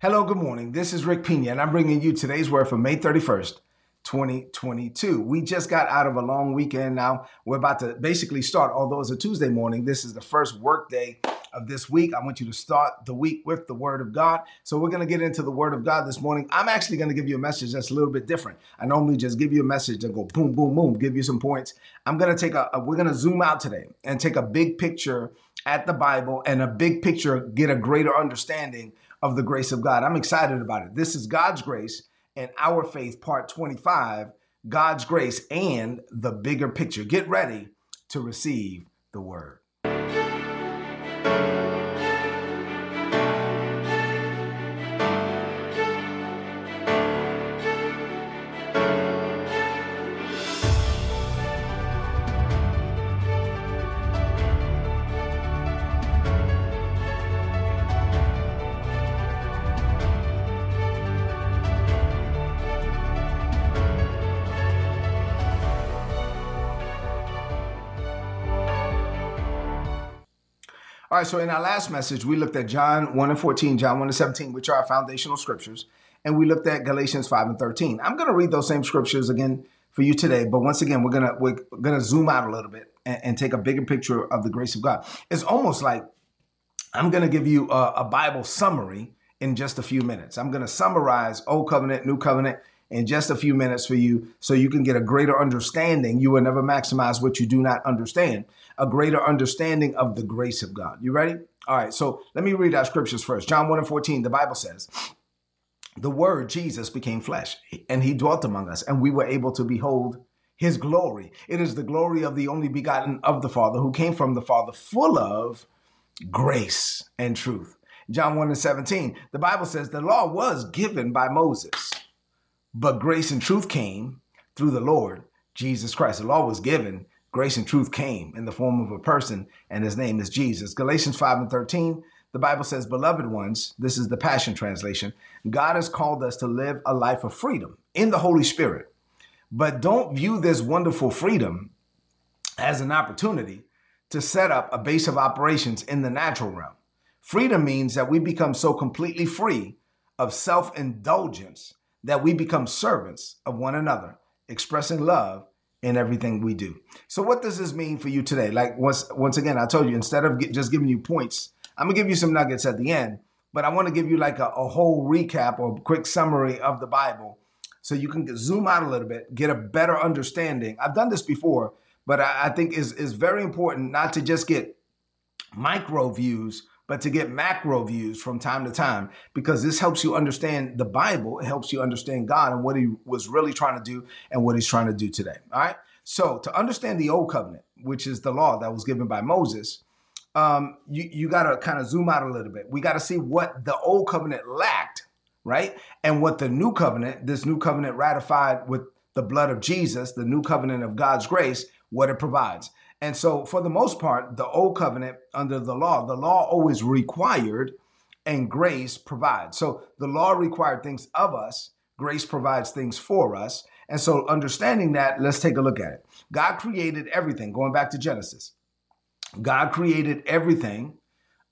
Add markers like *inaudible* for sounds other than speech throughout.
Hello, good morning. This is Rick Pina, and I'm bringing you today's word for May 31st, 2022. We just got out of a long weekend now. We're about to basically start, although it's a Tuesday morning. This is the first work day of this week. I want you to start the week with the Word of God. So we're going to get into the Word of God this morning. I'm actually going to give you a message that's a little bit different. I normally just give you a message and go boom, boom, boom, give you some points. I'm going to take a, a we're going to zoom out today and take a big picture at the Bible and a big picture, get a greater understanding of the grace of God. I'm excited about it. This is God's grace and our faith, part 25 God's grace and the bigger picture. Get ready to receive the word. All right, so in our last message, we looked at John 1 and 14, John 1 and 17, which are our foundational scriptures, and we looked at Galatians 5 and 13. I'm going to read those same scriptures again for you today, but once again, we're going to we're going to zoom out a little bit and, and, take a bigger picture of the grace of God. It's almost like I'm going to give you a, a Bible summary in just a few minutes. I'm going to summarize Old Covenant, New Covenant, in just a few minutes for you so you can get a greater understanding. You will never maximize what you do not understand, a greater understanding of the grace of God. You ready? All right, so let me read our scriptures first. John 1 and 14, the Bible says, The Word, Jesus, became flesh, and he dwelt among us, and we were able to behold his glory. It is the glory of the only begotten of the Father, who came from the Father, full of grace and truth. John 1 and 17, the Bible says, The law was given by Moses but grace and truth came through the Lord Jesus Christ. The law was given, grace and truth came in the form of a person, and his name is Jesus. Galatians 5 and 13, the Bible says, Beloved ones, this is the Passion Translation, God has called us to live a life of freedom in the Holy Spirit. But don't view this wonderful freedom as an opportunity to set up a base of operations in the natural realm. Freedom means that we become so completely free of self indulgence that we become servants of one another, expressing love in everything we do. So what does this mean for you today? Like once once again, I told you instead of get, just giving you points, I'm gonna give you some nuggets at the end, but I want to give you like a, a whole recap or quick summary of the Bible, so you can zoom out a little bit, get a better understanding. I've done this before, but I, I think is is very important not to just get micro views but to get macro views from time to time because this helps you understand the Bible. It helps you understand God and what He was really trying to do and what He's trying to do today. All right. So to understand the Old Covenant, which is the law that was given by Moses, um, you you got to kind of zoom out a little bit. We got to see what the Old Covenant lacked, right, and what the New Covenant, this New Covenant ratified with the blood of Jesus, the New Covenant of God's grace, what it provides. And so, for the most part, the old covenant under the law, the law always required and grace provides. So, the law required things of us, grace provides things for us. And so, understanding that, let's take a look at it. God created everything, going back to Genesis. God created everything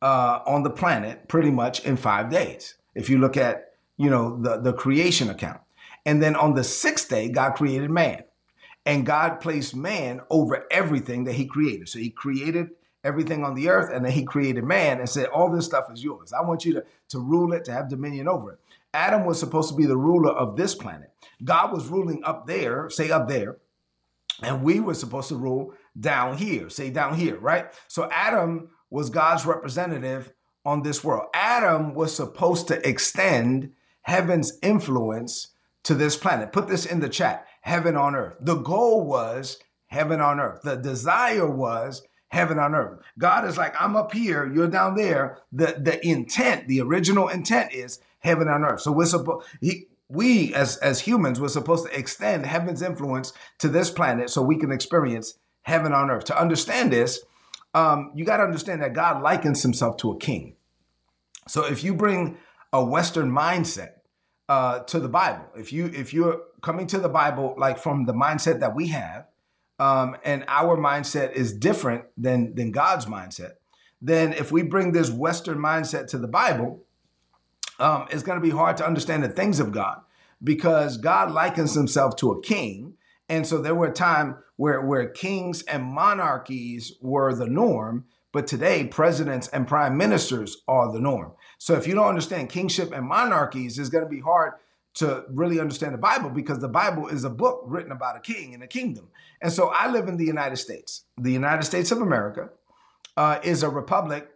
uh, on the planet pretty much in five days. If you look at, you know, the, the creation account. And then on the sixth day, God created man. And God placed man over everything that he created. So he created everything on the earth and then he created man and said, All this stuff is yours. I want you to, to rule it, to have dominion over it. Adam was supposed to be the ruler of this planet. God was ruling up there, say up there, and we were supposed to rule down here, say down here, right? So Adam was God's representative on this world. Adam was supposed to extend heaven's influence to this planet. Put this in the chat heaven on earth. The goal was heaven on earth. The desire was heaven on earth. God is like, I'm up here, you're down there. The the intent, the original intent is heaven on earth. So we're supposed we as as humans we're supposed to extend heaven's influence to this planet so we can experience heaven on earth. To understand this, um, you got to understand that God likens himself to a king. So if you bring a Western mindset uh, to the Bible. If you if you're coming to the Bible like from the mindset that we have, um, and our mindset is different than than God's mindset, then if we bring this Western mindset to the Bible, um, it's going to be hard to understand the things of God because God likens himself to a king. And so there were a time where, where kings and monarchies were the norm, but today presidents and prime ministers are the norm. So if you don't understand kingship and monarchies, it's going to be hard to really understand the Bible because the Bible is a book written about a king and a kingdom. And so I live in the United States. The United States of America uh, is a republic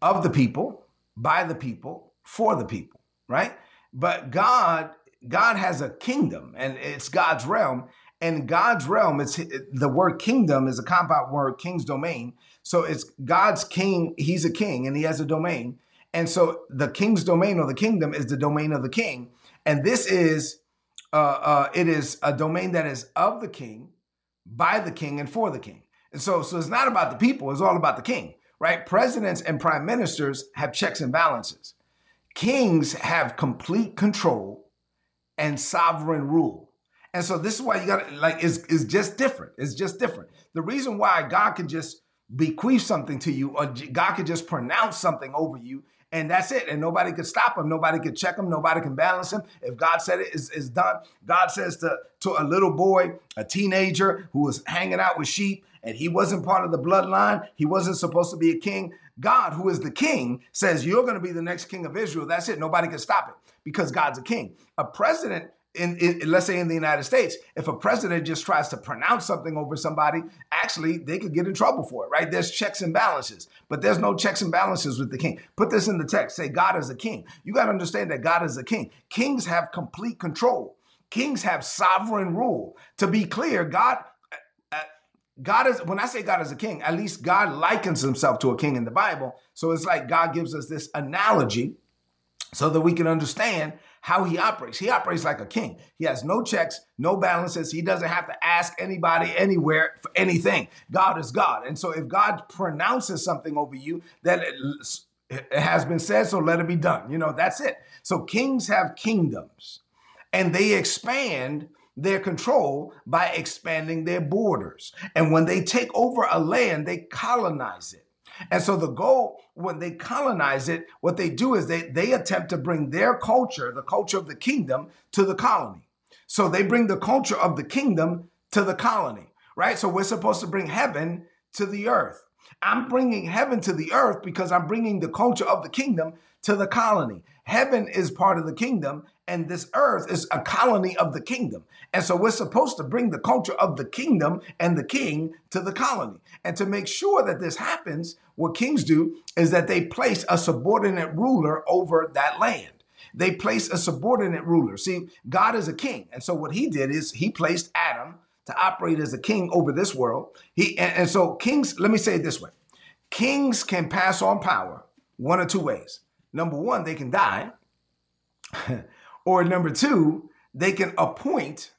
of the people, by the people, for the people, right? But God, God has a kingdom and it's God's realm. And God's realm, it's the word kingdom is a compound word, king's domain. So it's God's king, he's a king and he has a domain. And so the king's domain or the kingdom is the domain of the king. And this is uh, uh, it is a domain that is of the king, by the king, and for the king. And so, so it's not about the people, it's all about the king, right? Presidents and prime ministers have checks and balances. Kings have complete control and sovereign rule. And so this is why you got to like is is just different. It's just different. The reason why God can just bequeath something to you or God can just pronounce something over you and that's it. And nobody could stop him. Nobody could check him. Nobody can balance him. If God said it is, is done, God says to, to a little boy, a teenager who was hanging out with sheep, and he wasn't part of the bloodline, he wasn't supposed to be a king. God, who is the king, says, You're going to be the next king of Israel. That's it. Nobody can stop it because God's a king. A president in, in, let's say in the United States, if a president just tries to pronounce something over somebody, actually they could get in trouble for it, right? There's checks and balances, but there's no checks and balances with the king. Put this in the text. Say God is a king. You got to understand that God is a king. Kings have complete control. Kings have sovereign rule. To be clear, God uh, uh, God is when I say God is a king, at least God likens himself to a king in the Bible. So it's like God gives us this analogy so that we can understand how he operates. He operates like a king. He has no checks, no balances. He doesn't have to ask anybody anywhere for anything. God is God. And so if God pronounces something over you, then it, has been said, so let it be done. You know, that's it. So kings have kingdoms and they expand their control by expanding their borders. And when they take over a land, they colonize it. And so the goal, when they colonize it, what they do is they, they attempt to bring their culture, the culture of the kingdom, to the colony. So they bring the culture of the kingdom to the colony, right? So we're supposed to bring heaven to the earth. I'm bringing heaven to the earth because I'm bringing the culture of the kingdom to the colony. Heaven is part of the kingdom, and this earth is a colony of the kingdom. And so we're supposed to bring the culture of the kingdom and the king to the colony. And to make sure that this happens, what kings do is that they place a subordinate ruler over that land. They place a subordinate ruler. See, God is a king. And so what he did is he placed Adam to operate as a king over this world. He and, and so kings, let me say it this way. Kings can pass on power one or two ways. Number one, they can die. *laughs* or number two, they can appoint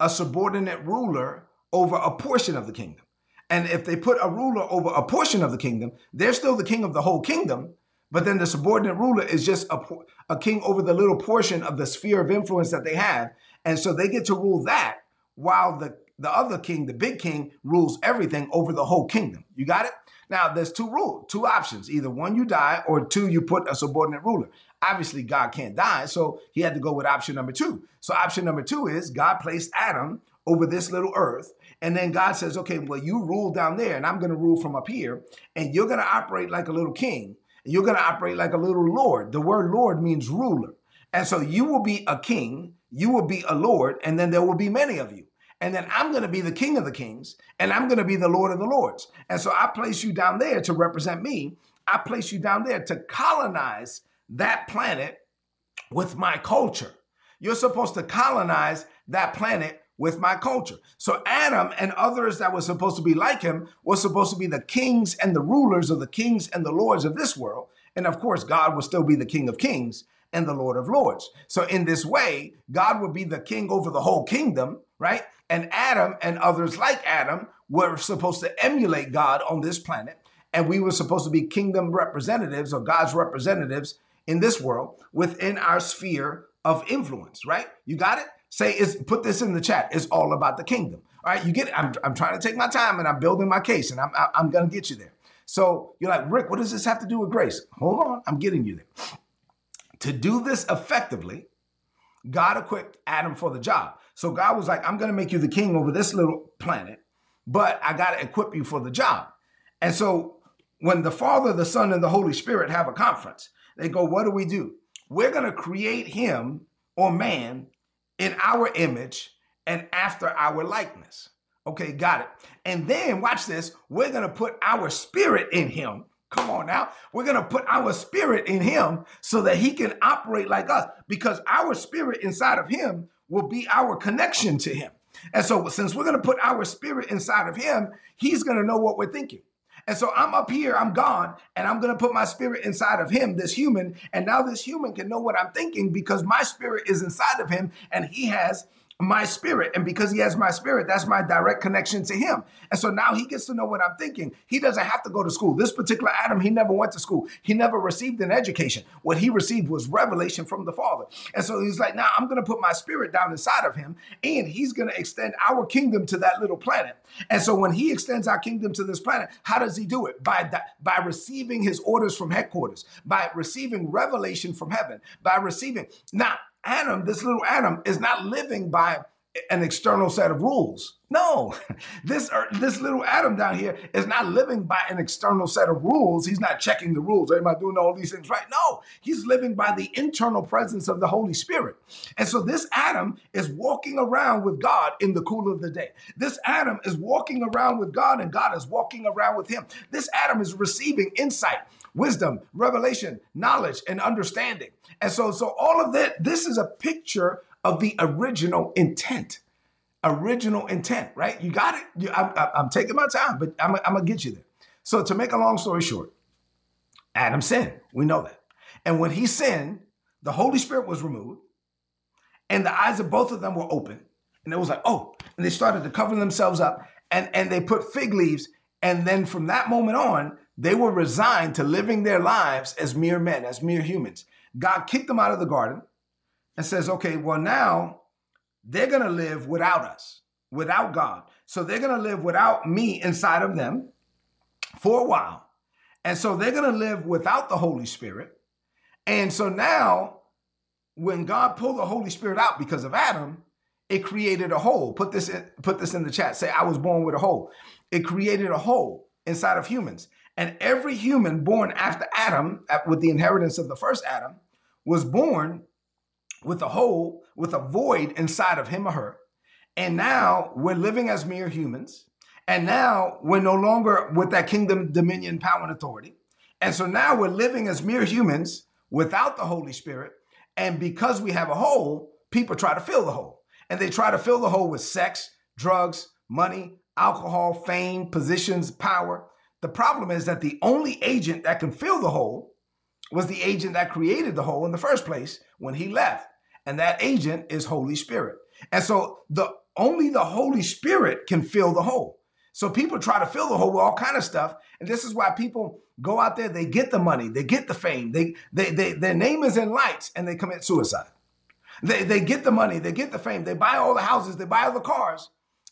a subordinate ruler over a portion of the kingdom. And if they put a ruler over a portion of the kingdom, they're still the king of the whole kingdom. But then the subordinate ruler is just a, a king over the little portion of the sphere of influence that they have. And so they get to rule that while the, the other king, the big king, rules everything over the whole kingdom. You got it? Now, there's two rules, two options. Either one, you die, or two, you put a subordinate ruler. Obviously, God can't die, so he had to go with option number two. So, option number two is God placed Adam over this little earth. And then God says, okay, well, you rule down there, and I'm going to rule from up here, and you're going to operate like a little king, and you're going to operate like a little lord. The word lord means ruler. And so you will be a king, you will be a lord, and then there will be many of you. And then I'm going to be the king of the kings, and I'm going to be the lord of the lords. And so I place you down there to represent me. I place you down there to colonize that planet with my culture. You're supposed to colonize that planet with my culture. So Adam and others that were supposed to be like him were supposed to be the kings and the rulers of the kings and the lords of this world. And of course, God will still be the king of kings and the lord of lords. So in this way, God would be the king over the whole kingdom, right? And Adam and others like Adam were supposed to emulate God on this planet. And we were supposed to be kingdom representatives or God's representatives in this world within our sphere of influence, right? You got it? Say is put this in the chat. It's all about the kingdom. All right, you get it. I'm, I'm trying to take my time and I'm building my case and I'm, I'm going to get you there. So you're like, Rick, what does this have to do with grace? Hold on, I'm getting you there. To do this effectively, God equipped Adam for the job. So God was like, I'm going to make you the king over this little planet, but I got to equip you for the job. And so when the Father, the Son, and the Holy Spirit have a conference, they go, What do we do? We're going to create him or man in our image and after our likeness. Okay, got it. And then watch this. We're going to put our spirit in him. Come on now. We're going to put our spirit in him so that he can operate like us because our spirit inside of him will be our connection to him. And so, since we're going to put our spirit inside of him, he's going to know what we're thinking. And so I'm up here, I'm gone, and I'm going to put my spirit inside of him, this human. And now this human can know what I'm thinking because my spirit is inside of him and he has my spirit. And because he has my spirit, that's my direct connection to him. And so now he gets to know what I'm thinking. He doesn't have to go to school. This particular Adam, he never went to school. He never received an education. What he received was revelation from the Father. And so he's like, now I'm going to put my spirit down inside of him and he's going to extend our kingdom to that little planet. And so when he extends our kingdom to this planet, how does he do it? By, by receiving his orders from headquarters, by receiving revelation from heaven, by receiving. Now, Adam, this little Adam, is not living by an external set of rules. No, *laughs* this er, this little Adam down here is not living by an external set of rules. He's not checking the rules. Am I doing all these things right? No, he's living by the internal presence of the Holy Spirit. And so this Adam is walking around with God in the cool of the day. This Adam is walking around with God and God is walking around with him. This Adam is receiving insight wisdom, revelation, knowledge, and understanding. And so, so all of that, this is a picture of the original intent. Original intent, right? You got it. You, I'm, I'm, taking my time, but I'm, I'm gonna get you there. So, to make a long story short, Adam sinned. We know that. And when he sinned, the Holy Spirit was removed, and the eyes of both of them were open. And it was like, oh, and they started to cover themselves up, and, and they put fig leaves. And then from that moment on, they were resigned to living their lives as mere men, as mere humans. God kicked them out of the garden and says, okay, well, now they're going to live without us, without God. So they're going to live without me inside of them for a while. And so they're going to live without the Holy Spirit. And so now, when God pulled the Holy Spirit out because of Adam, it created a hole. Put this in, put this in the chat. Say, I was born with a hole. It created a hole inside of humans. And every human born after Adam, with the inheritance of the first Adam, was born with a hole, with a void inside of him or her. And now we're living as mere humans. And now we're no longer with that kingdom, dominion, power, and authority. And so now we're living as mere humans without the Holy Spirit. And because we have a hole, people try to fill the hole. And they try to fill the hole with sex, drugs, money, alcohol, fame, positions, power. The problem is that the only agent that can fill the hole was the agent that created the hole in the first place when he left. And that agent is Holy Spirit. And so the only the Holy Spirit can fill the hole. So people try to fill the hole with all kind of stuff. And this is why people go out there, they get the money, they get the fame, they, they, they their name is in lights and they commit suicide. They, they get the money, they get the fame, they buy all the houses, they buy all the cars,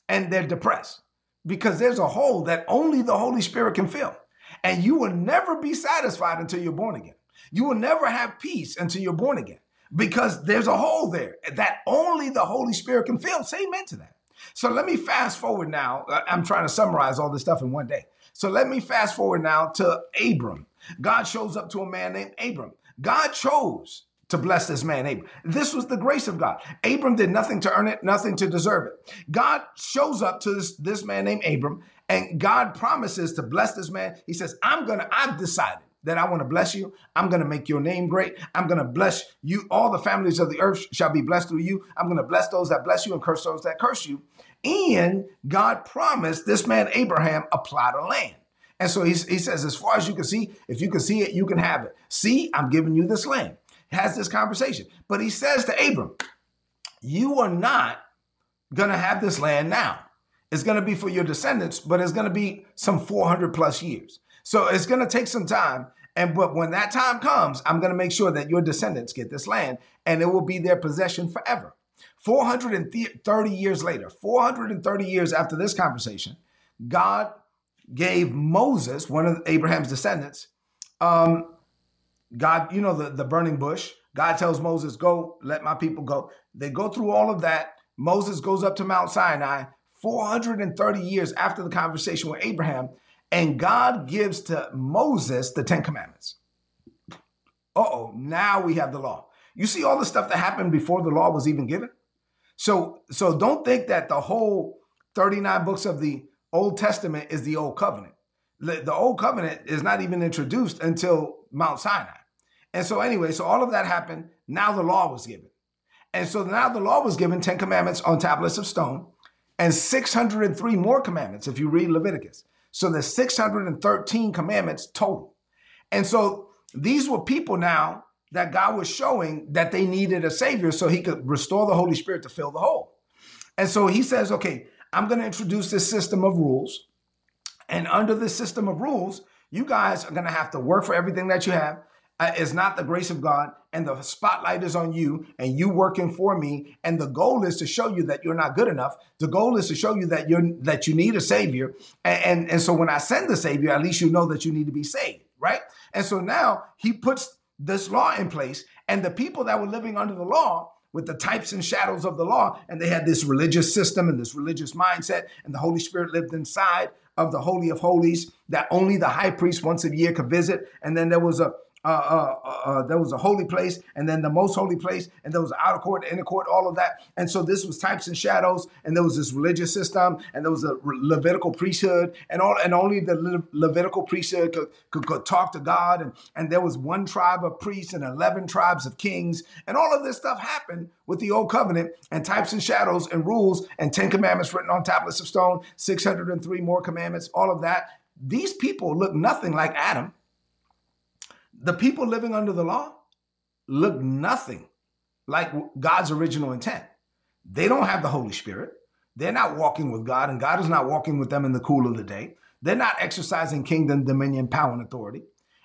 and they're depressed because there's a hole that only the Holy Spirit can fill. And you will never be satisfied until you're born again. You will never have peace until you're born again because there's a hole there that only the Holy Spirit can fill. Say amen to that. So let me fast forward now. I'm trying to summarize all this stuff in one day. So let me fast forward now to Abram. God shows up to a man named Abram. God chose to bless this man, Abram. This was the grace of God. Abram did nothing to earn it, nothing to deserve it. God shows up to this, this man named Abram, and God promises to bless this man. He says, I'm gonna, I've decided that I want to bless you. I'm going to make your name great. I'm going to bless you. All the families of the earth shall be blessed through you. I'm going to bless those that bless you and curse those that curse you. And God promised this man Abraham a plot of land. And so he, he says, as far as you can see, if you can see it, you can have it. See, I'm giving you this land has this conversation. But he says to Abram, You are not going to have this land now. It's going to be for your descendants, but it's going to be some 400 plus years. So it's going to take some time. And but when that time comes, I'm going to make sure that your descendants get this land and it will be their possession forever. 430 years later, 430 years after this conversation, God gave Moses, one of Abraham's descendants, um, God, you know, the, the burning bush. God tells Moses, Go, let my people go. They go through all of that. Moses goes up to Mount Sinai 430 years after the conversation with Abraham, and God gives to Moses the Ten Commandments. Uh oh, now we have the law. You see all the stuff that happened before the law was even given? So, so don't think that the whole 39 books of the Old Testament is the Old Covenant. The Old Covenant is not even introduced until Mount Sinai. And so, anyway, so all of that happened. Now the law was given. And so now the law was given 10 commandments on tablets of stone and 603 more commandments if you read Leviticus. So there's 613 commandments total. And so these were people now that God was showing that they needed a savior so he could restore the Holy Spirit to fill the hole. And so he says, okay, I'm going to introduce this system of rules. And under this system of rules, you guys are going to have to work for everything that you have. Uh, it's not the grace of God, and the spotlight is on you, and you working for me. And the goal is to show you that you're not good enough. The goal is to show you that you're that you need a savior. And, and, and so when I send the savior, at least you know that you need to be saved, right? And so now he puts this law in place, and the people that were living under the law with the types and shadows of the law, and they had this religious system and this religious mindset, and the Holy Spirit lived inside of the Holy of Holies that only the high priest once a year could visit. And then there was a uh, uh, uh, uh, there was a holy place and then the most holy place and there was outer court, inner court, all of that. And so this was types and shadows and there was this religious system and there was a Levitical priesthood and all and only the Le- Levitical priesthood could, could, could, talk to God and, and there was one tribe of priests and 11 tribes of kings and all of this stuff happened with the old covenant and types and shadows and rules and 10 commandments written on tablets of stone, 603 more commandments, all of that. These people look nothing like Adam the people living under the law look nothing like God's original intent. They don't have the Holy Spirit. They're not walking with God, and God is not walking with them in the cool of the day. They're not exercising kingdom, dominion, power, and authority.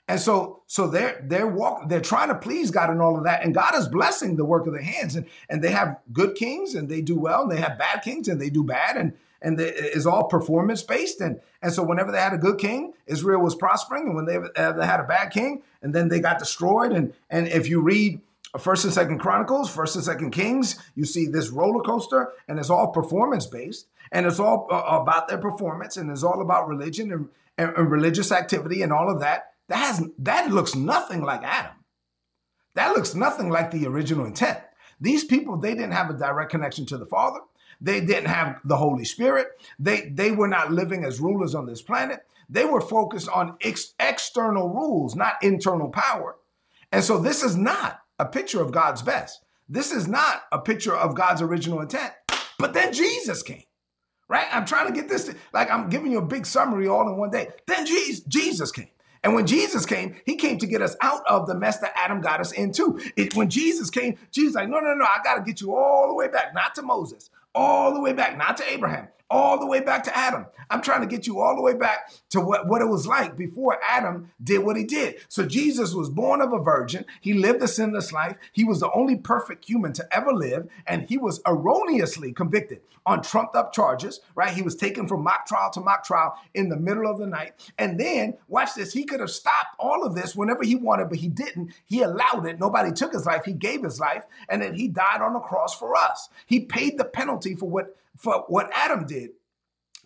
And so, so they're they're walk, they're trying to please God and all of that. And God is blessing the work of their hands. And, and they have good kings and they do well, and they have bad kings and they do bad. And and it's all performance based. And, and so whenever they had a good king, Israel was prospering. And when they, uh, they had a bad king, and then they got destroyed. And, and if you read First and Second Chronicles, First and Second Kings, you see this roller coaster, and it's all performance based, and it's all uh, about their performance, and it's all about religion and, and, and religious activity and all of that. That has that looks nothing like Adam. That looks nothing like the original intent. These people, they didn't have a direct connection to the Father. They didn't have the Holy Spirit. They, they were not living as rulers on this planet. They were focused on ex- external rules, not internal power. And so this is not a picture of God's best. This is not a picture of God's original intent. But then Jesus came, right? I'm trying to get this, to, like I'm giving you a big summary all in one day. Then Jesus came. And when Jesus came, he came to get us out of the mess that Adam got us into. It, when Jesus came, Jesus like, no, no, no, I got to get you all the way back, not to Moses, all the way back, not to Abraham, all the way back to Adam. I'm trying to get you all the way back to what, what it was like before Adam did what he did. So Jesus was born of a virgin. He lived a sinless life. He was the only perfect human to ever live. And he was erroneously convicted on trumped up charges, right? He was taken from mock trial to mock trial in the middle of the night. And then, watch this, he could have stopped all of this whenever he wanted, but he didn't. He allowed it. Nobody took his life. He gave his life. And then he died on the cross for us. He paid the penalty for what for what Adam did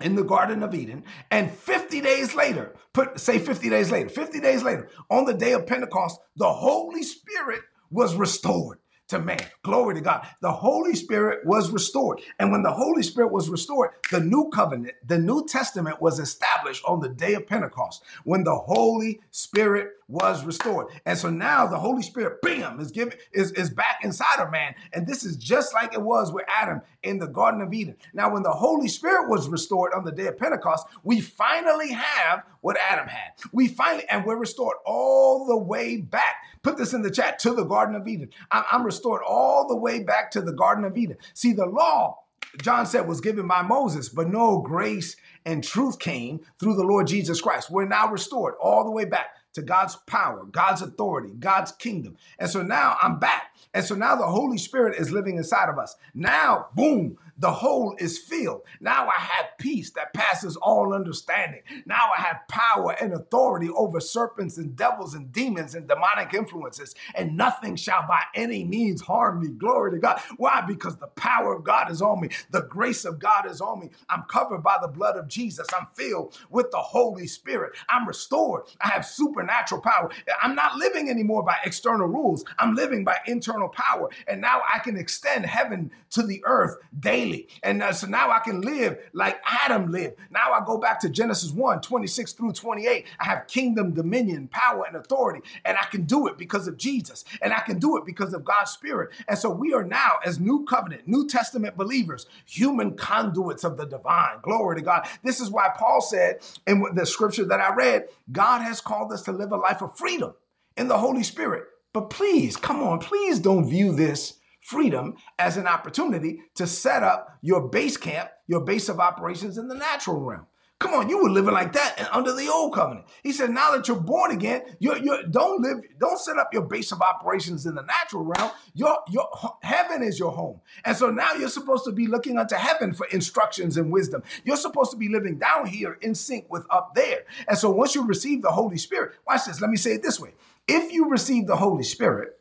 in the Garden of Eden. And 50 days later, put say 50 days later, 50 days later, on the day of Pentecost, the Holy Spirit was restored to man. Glory to God. The Holy Spirit was restored. And when the Holy Spirit was restored, the new covenant, the New Testament was established on the day of Pentecost when the Holy Spirit was restored. And so now the Holy Spirit, bam, is given is, is back inside of man. And this is just like it was with Adam in the Garden of Eden. Now, when the Holy Spirit was restored on the day of Pentecost, we finally have what Adam had. We finally, and we're restored all the way back. Put this in the chat to the Garden of Eden. I'm restored all the way back to the Garden of Eden. See, the law John said was given by Moses, but no grace and truth came through the Lord Jesus Christ. We're now restored all the way back to God's power, God's authority, God's kingdom. And so now I'm back. And so now the Holy Spirit is living inside of us. Now, boom, the hole is filled. Now I have peace that passes all understanding. Now I have power and authority over serpents and devils and demons and demonic influences, and nothing shall by any means harm me. Glory to God. Why? Because the power of God is on me, the grace of God is on me. I'm covered by the blood of Jesus. I'm filled with the Holy Spirit. I'm restored. I have supernatural power. I'm not living anymore by external rules, I'm living by internal power. And now I can extend heaven to the earth daily. And uh, so now I can live like Adam lived. Now I go back to Genesis 1 26 through 28. I have kingdom, dominion, power, and authority. And I can do it because of Jesus. And I can do it because of God's Spirit. And so we are now, as New Covenant, New Testament believers, human conduits of the divine. Glory to God. This is why Paul said in the scripture that I read God has called us to live a life of freedom in the Holy Spirit. But please, come on, please don't view this freedom as an opportunity to set up your base camp, your base of operations in the natural realm. Come on, you were living like that under the old covenant. He said, now that you're born again, you you don't live, don't set up your base of operations in the natural realm. Your your heaven is your home, and so now you're supposed to be looking unto heaven for instructions and wisdom. You're supposed to be living down here in sync with up there. And so once you receive the Holy Spirit, watch this. Let me say it this way: If you receive the Holy Spirit,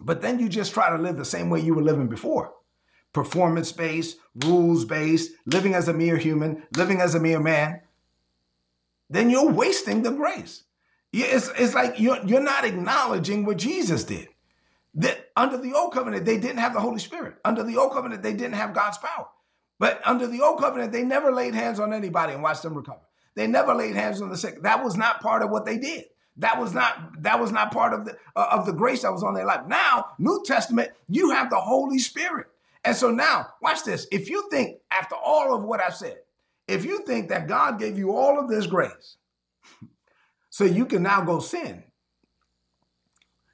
but then you just try to live the same way you were living before performance based, rules based, living as a mere human, living as a mere man, then you're wasting the grace. It's, it's like you're, you're not acknowledging what Jesus did. That under the old covenant, they didn't have the Holy Spirit. Under the old covenant, they didn't have God's power. But under the old covenant, they never laid hands on anybody and watched them recover. They never laid hands on the sick. That was not part of what they did. That was not that was not part of the uh, of the grace that was on their life. Now, New Testament, you have the Holy Spirit. And so now, watch this. If you think, after all of what I've said, if you think that God gave you all of this grace *laughs* so you can now go sin,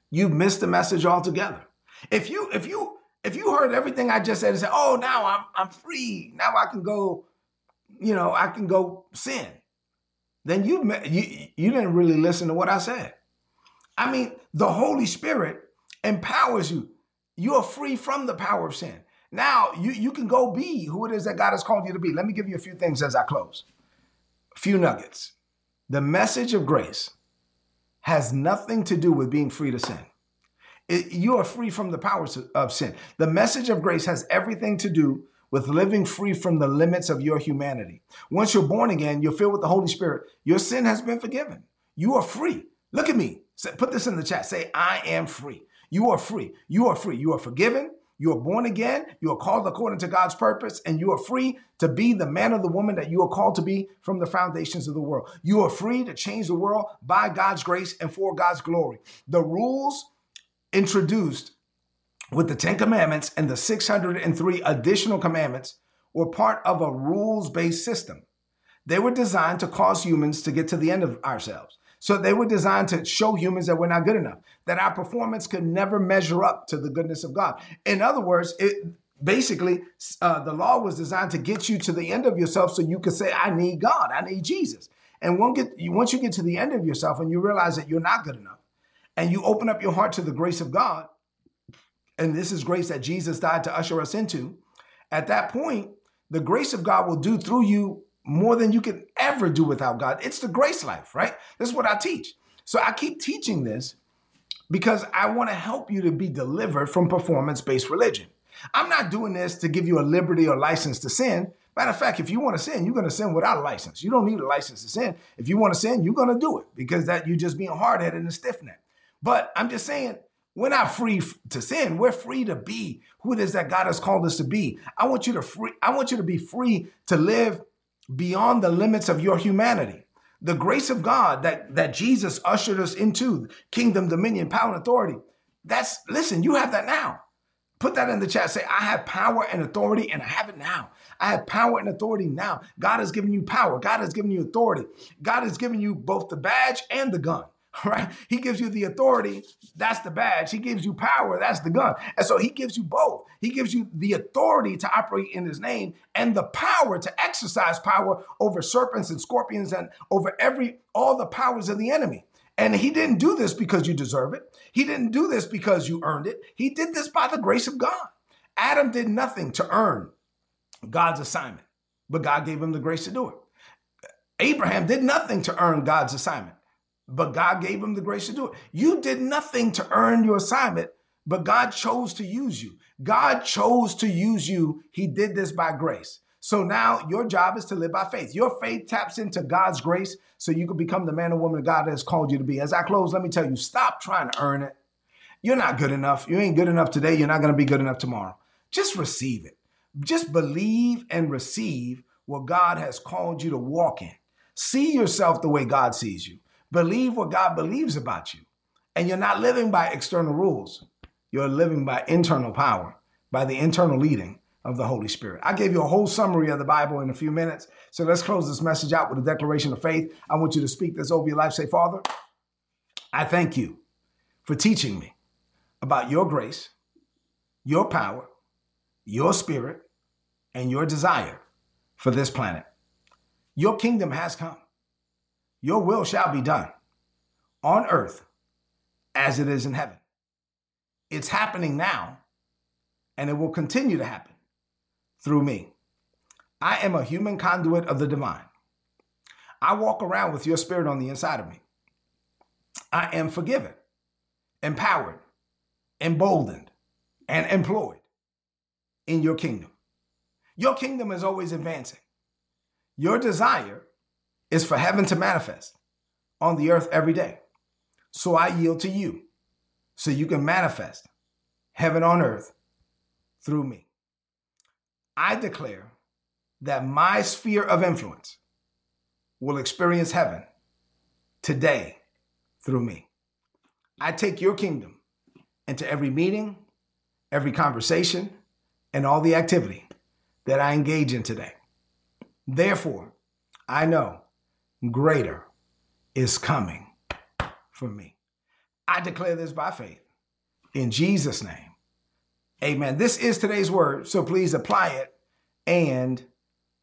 you've missed the message altogether. If you, if you, if you heard everything I just said and said, oh, now I'm, I'm free. Now I can go, you know, I can go sin. Then you, you, you didn't really listen to what I said. I mean, the Holy Spirit empowers you. You are free from the power of sin. Now you, you can go be who it is that God has called you to be. Let me give you a few things as I close. A few nuggets. The message of grace has nothing to do with being free to sin. It, you are free from the powers of sin. The message of grace has everything to do with living free from the limits of your humanity. Once you're born again, you're filled with the Holy Spirit. Your sin has been forgiven. You are free. Look at me. Put this in the chat. Say, I am free. You are free. You are free. You are forgiven. You are born again. You are called according to God's purpose, and you are free to be the man or the woman that you are called to be from the foundations of the world. You are free to change the world by God's grace and for God's glory. The rules introduced with the Ten Commandments and the 603 additional commandments were part of a rules based system. They were designed to cause humans to get to the end of ourselves. So they were designed to show humans that we're not good enough, that our performance could never measure up to the goodness of God. In other words, it basically uh, the law was designed to get you to the end of yourself so you could say, I need God, I need Jesus. And once you get to the end of yourself and you realize that you're not good enough, and you open up your heart to the grace of God, and this is grace that Jesus died to usher us into, at that point, the grace of God will do through you more than you can ever do without God. It's the grace life, right? This is what I teach. So I keep teaching this because I want to help you to be delivered from performance based religion. I'm not doing this to give you a liberty or license to sin. Matter of fact, if you want to sin, you're going to sin without a license. You don't need a license to sin. If you want to sin, you're going to do it because that you're just being hard headed and stiff necked. But I'm just saying, we're not free to sin. We're free to be who it is that God has called us to be. I want you to free. I want you to be free to live beyond the limits of your humanity. The grace of God that, that Jesus ushered us into, kingdom, dominion, power, and authority. That's, listen, you have that now. Put that in the chat. Say, I have power and authority, and I have it now. I have power and authority now. God has given you power. God has given you authority. God has given you both the badge and the gun. *laughs* right? He gives you the authority, that's the badge. He gives you power, that's the gun. And so he gives you both. He gives you the authority to operate in his name and the power to exercise power over serpents and scorpions and over every all the powers of the enemy. And he didn't do this because you deserve it. He didn't do this because you earned it. He did this by the grace of God. Adam did nothing to earn God's assignment, but God gave him the grace to do it. Abraham did nothing to earn God's assignment, but God gave him the grace to do it. You did nothing to earn your assignment, but God chose to use you. God chose to use you. He did this by grace. So now your job is to live by faith. Your faith taps into God's grace so you can become the man or woman God has called you to be. As I close, let me tell you stop trying to earn it. You're not good enough. You ain't good enough today. You're not going to be good enough tomorrow. Just receive it. Just believe and receive what God has called you to walk in. See yourself the way God sees you. Believe what God believes about you. And you're not living by external rules. You're living by internal power, by the internal leading of the Holy Spirit. I gave you a whole summary of the Bible in a few minutes. So let's close this message out with a declaration of faith. I want you to speak this over your life. Say, Father, I thank you for teaching me about your grace, your power, your spirit, and your desire for this planet. Your kingdom has come. Your will shall be done on earth as it is in heaven. It's happening now, and it will continue to happen through me. I am a human conduit of the divine. I walk around with your spirit on the inside of me. I am forgiven, empowered, emboldened, and employed in your kingdom. Your kingdom is always advancing. Your desire is for heaven to manifest on the earth every day. So I yield to you so you can manifest heaven on earth through me. I declare that my sphere of influence will experience heaven today through me. I take your kingdom into every meeting, every conversation, and all the activity that I engage in today. Therefore, I know greater is coming for me. I declare this by faith in Jesus' name. Amen. This is today's word, so please apply it and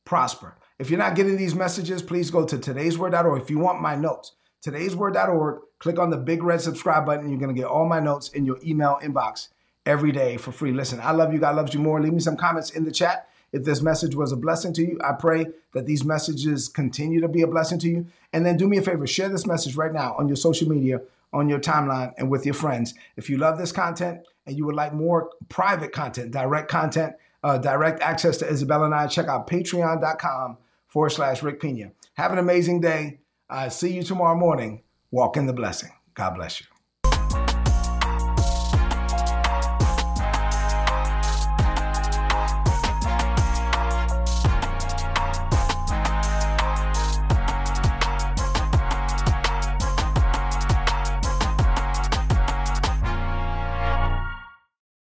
prosper. If you're not getting these messages, please go to today'sword.org. If you want my notes, today'sword.org, click on the big red subscribe button. You're going to get all my notes in your email inbox every day for free. Listen, I love you. God loves you more. Leave me some comments in the chat. If this message was a blessing to you, I pray that these messages continue to be a blessing to you. And then do me a favor, share this message right now on your social media, on your timeline, and with your friends. If you love this content and you would like more private content, direct content, uh, direct access to Isabella and I, check out patreon.com forward slash Rick Pina. Have an amazing day. Uh, see you tomorrow morning. Walk in the blessing. God bless you.